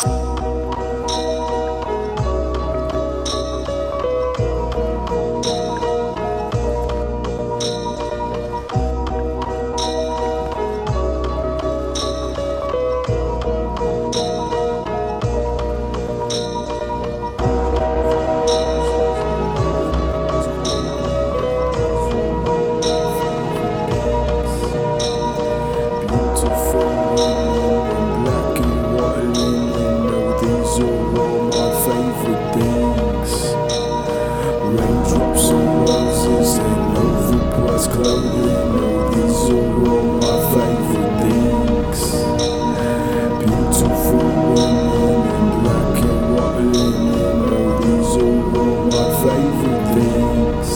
Beautiful overpriced clothing. No, these are all my favorite things. Beautiful women in black and white linen. No, these are all my favorite things.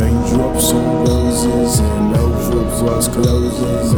Raindrops on roses and overpriced clothing. No, these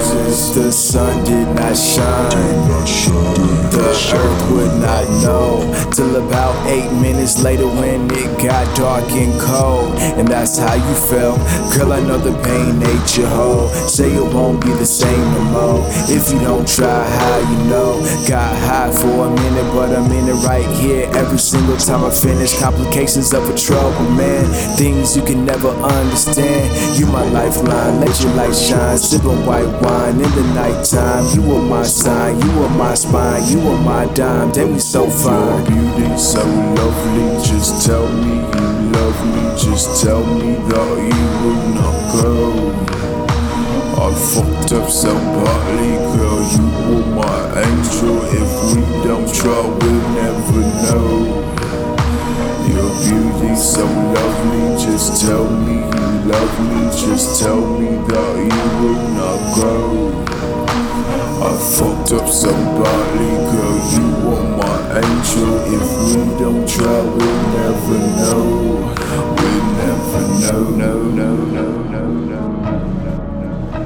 If the sun did not shine, the earth would not know. Till about eight minutes later when it got dark and cold. And that's how you felt. Girl, I know the pain ate you whole. Say it won't be the same no more. If you don't try how you know. Got high for a minute, but I'm in it right here. Every single time I finish, complications of a trouble, man. Things you can never understand. You my lifeline, let your light shine. Sipping white wine in the nighttime. You are my sign, you are my spine, you are my dime. Damn, we so fine. Your beauty so lovely. Just tell me you love me. Just tell me that you will not go. I fucked up so badly, girl. You were my angel. If we don't try, we'll never know. Your beauty so lovely. Just tell me you love me. Just tell me that you will not grow. I fucked up somebody cause you are my angel. If we don't try we'll never know. We'll never know. No, no, no, no, no, no, no, no.